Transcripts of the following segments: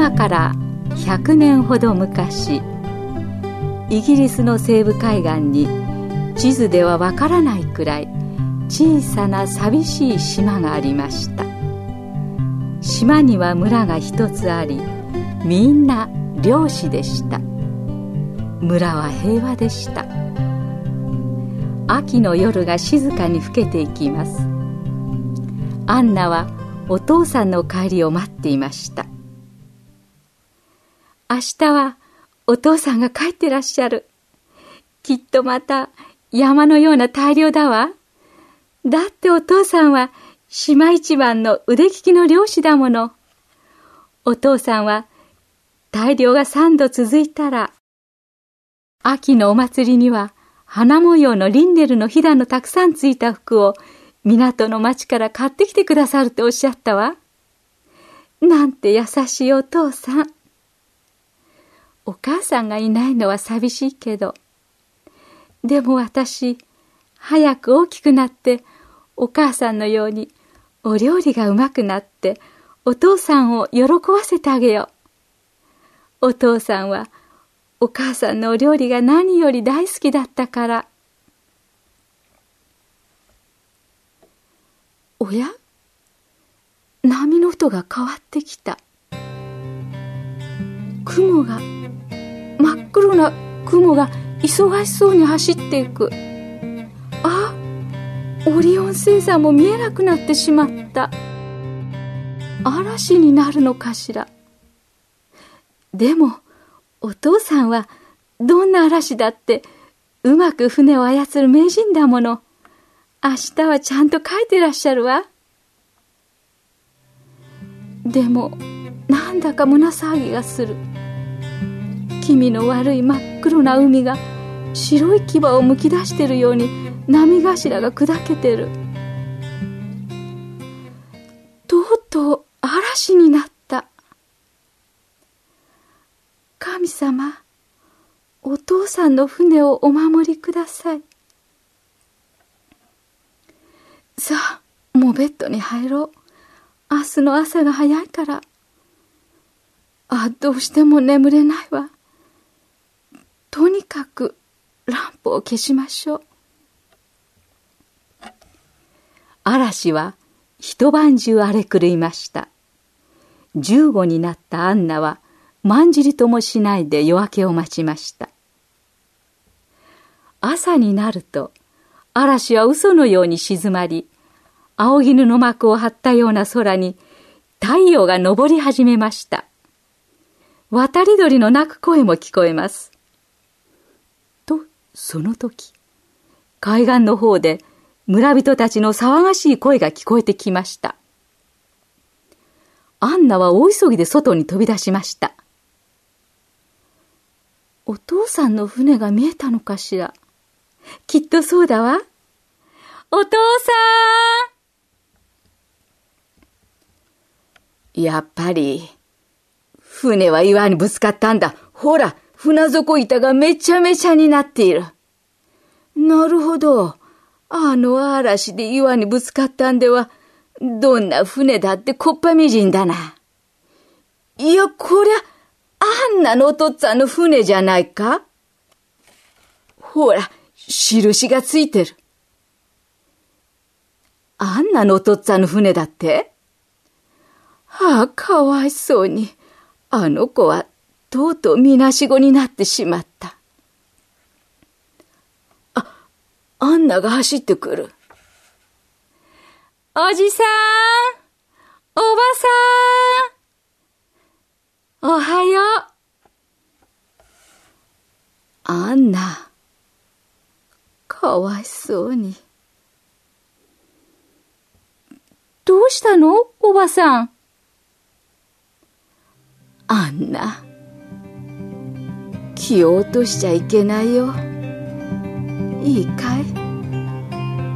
今から100年ほど昔イギリスの西部海岸に地図ではわからないくらい小さな寂しい島がありました。島には村が一つありみんな漁師でした。村は平和でした。秋の夜が静かに更けていきます。アンナはお父さんの帰りを待っていました。明日はお父さんが帰ってらっしゃる。きっとまた山のような大漁だわ。だってお父さんは島一番の腕利きの漁師だもの。お父さんは大漁が三度続いたら、秋のお祭りには花模様のリンネルのひだのたくさんついた服を港の町から買ってきてくださるっておっしゃったわ。なんて優しいお父さん。お母さんがいないのは寂しいけど、でも私、早く大きくなって、お母さんのようにお料理がうまくなって、お父さんを喜ばせてあげよう。お父さんは、お母さんのお料理が何より大好きだったから。おや？波の音が変わってきた。雲が黒な雲が忙しそうに走っていく。あオリオン星座も見えなくなってしまった。嵐になるのかしら。でもお父さんはどんな嵐だってうまく船を操る名人だもの。明日はちゃんと書いてらっしゃるわ。でもなんだか胸騒ぎがする。気味の悪い真っ黒な海が白い牙をむき出してるように波頭が砕けてる。とうとう嵐になった。神様お父さんの船をお守りください。さあもうベッドに入ろう。明日の朝が早いから。あどうしても眠れないわ。かくランプを消しましょう。嵐は一晩中荒れ狂いました。十五になったアンナは、まんじりともしないで夜明けを待ちました。朝になると、嵐は嘘のように静まり、青絹の幕を張ったような空に、太陽が昇り始めました。渡り鳥の鳴く声も聞こえます。その時、海岸の方で村人たちの騒がしい声が聞こえてきました。アンナは大急ぎで外に飛び出しました。お父さんの船が見えたのかしら？きっとそうだわ。お父さんやっぱり、船は岩にぶつかったんだ。ほら、船底板がめちゃめちゃになっている。なるほど。あの嵐で岩にぶつかったんでは、どんな船だってこっぱみじんだな。いや、こりゃ、あんなのお父っつぁんの船じゃないかほら、印がついてる。あんなのお父っつぁんの船だってはあ、かわいそうに。あの子はとうとうみなしごになってしまった。あ、アンナが走ってくる。おじさんおばさんおはようアンナ、かわいそうに。どうしたのおばさん。あんな。気を落としちゃいけないよ。いいかい？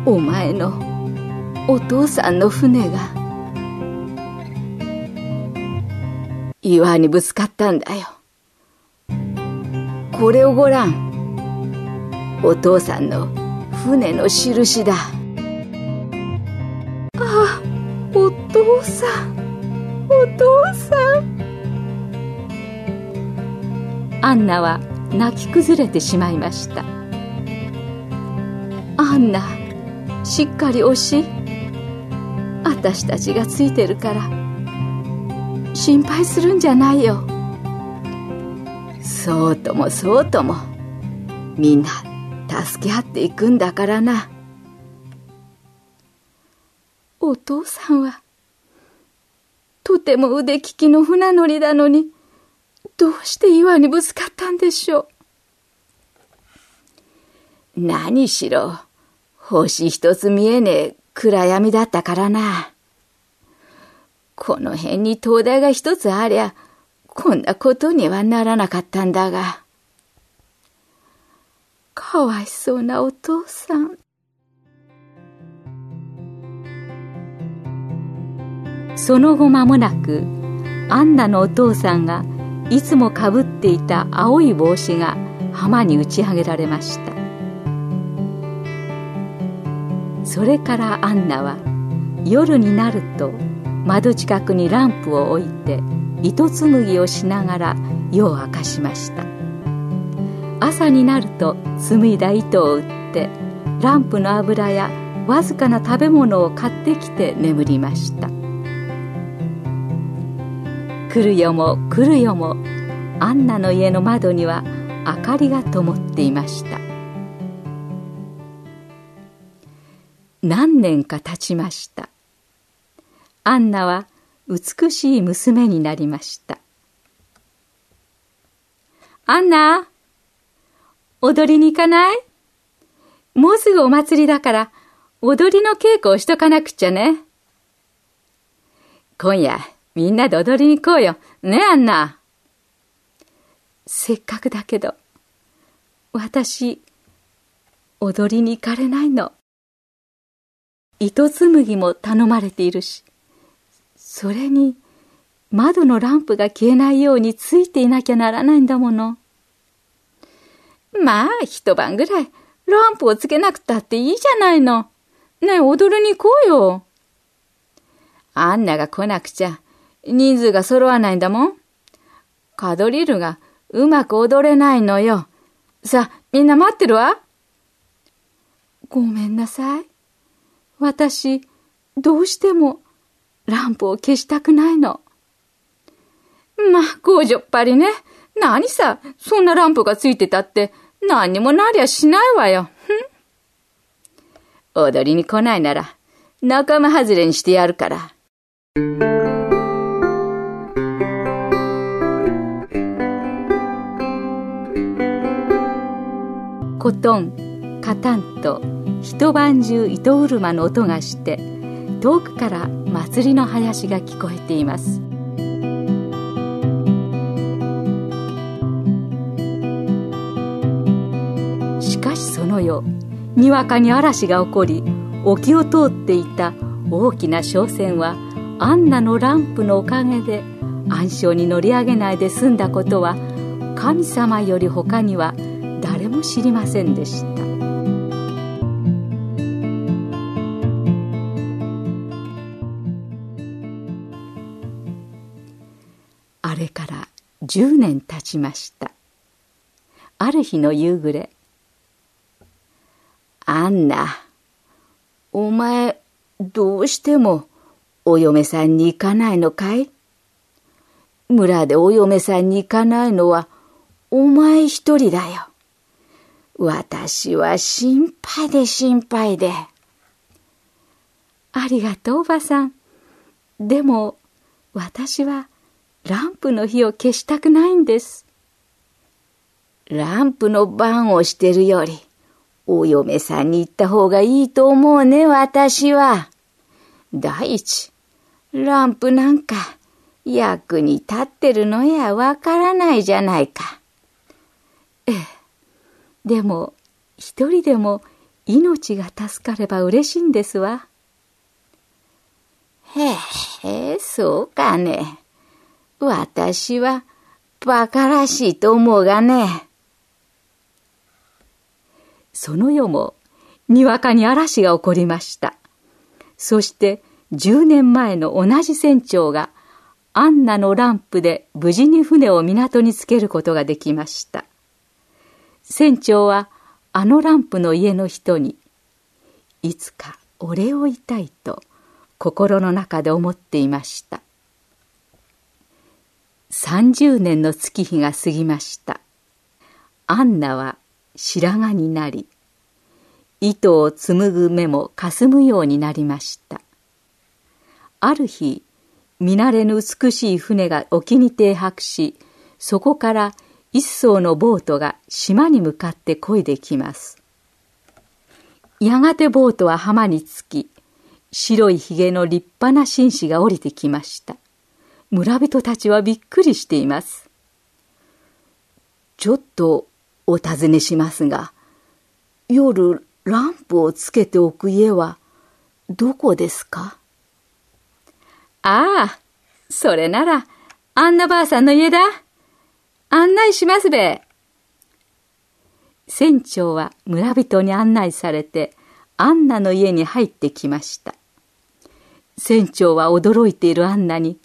お前のお父さんの船が岩にぶつかったんだよ。これをごらん。お父さんの船の印だ。あ、お父さん、お父さん。アンナは泣き崩れてしまいました。アンナ、しっかり押し。私たちがついてるから、心配するんじゃないよ。そうともそうとも、みんな助け合っていくんだからな。お父さんは、とても腕利きの船乗りなのに、どうして岩にぶつかったんでしょう？何しろ、星一つ見えねえ暗闇だったからな。この辺に灯台が一つありゃ、こんなことにはならなかったんだが。かわいそうなお父さん。その後間もなく、アンナのお父さんがいつもかぶっていた青い帽子が浜に打ち上げられました。それからアンナは夜になると窓近くにランプを置いて糸紡ぎをしながら夜を明かしました朝になると紡いだ糸を売ってランプの油やわずかな食べ物を買ってきて眠りました来るよも来るよもアンナの家の窓には明かりが灯っていました。何年か経ちました。アンナは美しい娘になりました。アンナ踊りに行かない？もうすぐお祭りだから踊りの稽古をしとかなくちゃね。今夜みんなで踊りに行こうよ。ねアンナ。せっかくだけど私踊りに行かれないの糸紡ぎも頼まれているしそれに窓のランプが消えないようについていなきゃならないんだもの。まあ、一晩ぐらいランプをつけなくたっていいじゃないの。ねえ、踊りに行こうよ。アンナが来なくちゃ人数が揃わないんだもん。カドリルがうまく踊れないのよ。さあ、みんな待ってるわ。ごめんなさい。私、どうしてもランプを消したくないの。まあ、工場っぱりね。何さ、そんなランプがついてたって、何にもなりゃしないわよ。踊りに来ないなら、仲間外れにしてやるから。コトン、カタンと一晩中糸車の音がして遠くから祭りの林が聞こえています。しかしその夜にわかに嵐が起こり沖を通っていた大きな商船はアンナのランプのおかげで暗礁に乗り上げないで済んだことは神様より他にはも知りませんでした。あれから10年経ちました。ある日の夕暮れアンナお前どうしてもお嫁さんに行かないのかい？村でお嫁さんに行かないのはお前一人だよ。私は心配で心配で。ありがとうおばさん。でも私はランプの火を消したくないんです。ランプの番をしてるより、お嫁さんに行った方がいいと思うね、私は。第一、ランプなんか役に立ってるのやわからないじゃないか。ええ。でも、一人でも命が助かれば嬉しいんですわ。へえ、そうかね。私は馬鹿らしいと思うがね。その夜も、にわかに嵐が起こりました。そして10年前の同じ船長がアンナのランプで無事に船を港につけることができました。船長はあのランプの家の人にいつかお礼を言いたいと心の中で思っていました。30年の月日が過ぎました。アンナは白髪になり、糸を紡ぐ目も霞むようになりました。ある日、見慣れぬ美しい船が沖に停泊し、そこから一艘のボートが島に向かって漕いできます。やがてボートは浜に着き、白いひげの立派な紳士が降りてきました。村人たちはびっくりしています。ちょっとお尋ねしますが、夜ランプをつけておく家はどこですか？ああ、それなら、アンナばあさんの家だ。案内しますべ。船長は村人に案内されて、アンナの家に入ってきました。船長は驚いているアンナに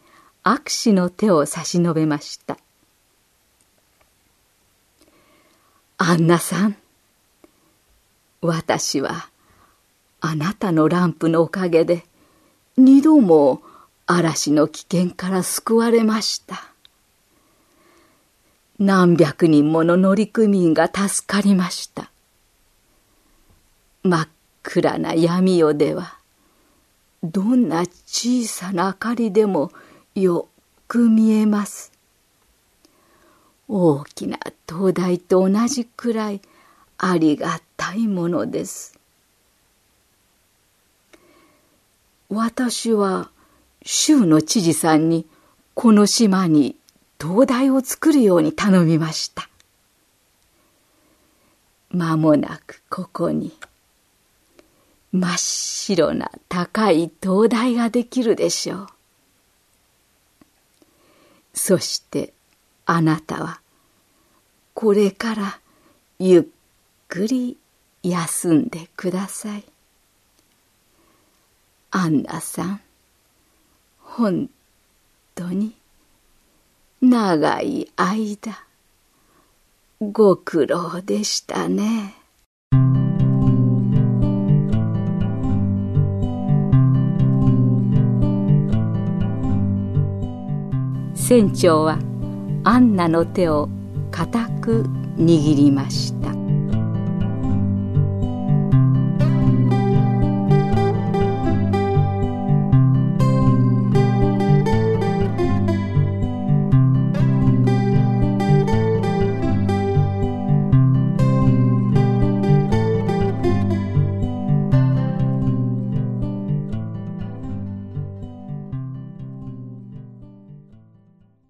握手の手を差し伸べました。アンナさん、私はあなたのランプのおかげで二度も嵐の危険から救われました。何百人もの乗組員が助かりました。真っ暗な闇夜では、どんな小さな明かりでもよく見えます。大きな灯台と同じくらいありがたいものです。私は州の知事さんにこの島に灯台を作るように頼みました。間もなくここに真っ白な高い灯台ができるでしょう。そしてあなたはこれからゆっくり休んでください。アンナさん、本当に長い間ご苦労でしたね。船長はアンナの手を固く握りました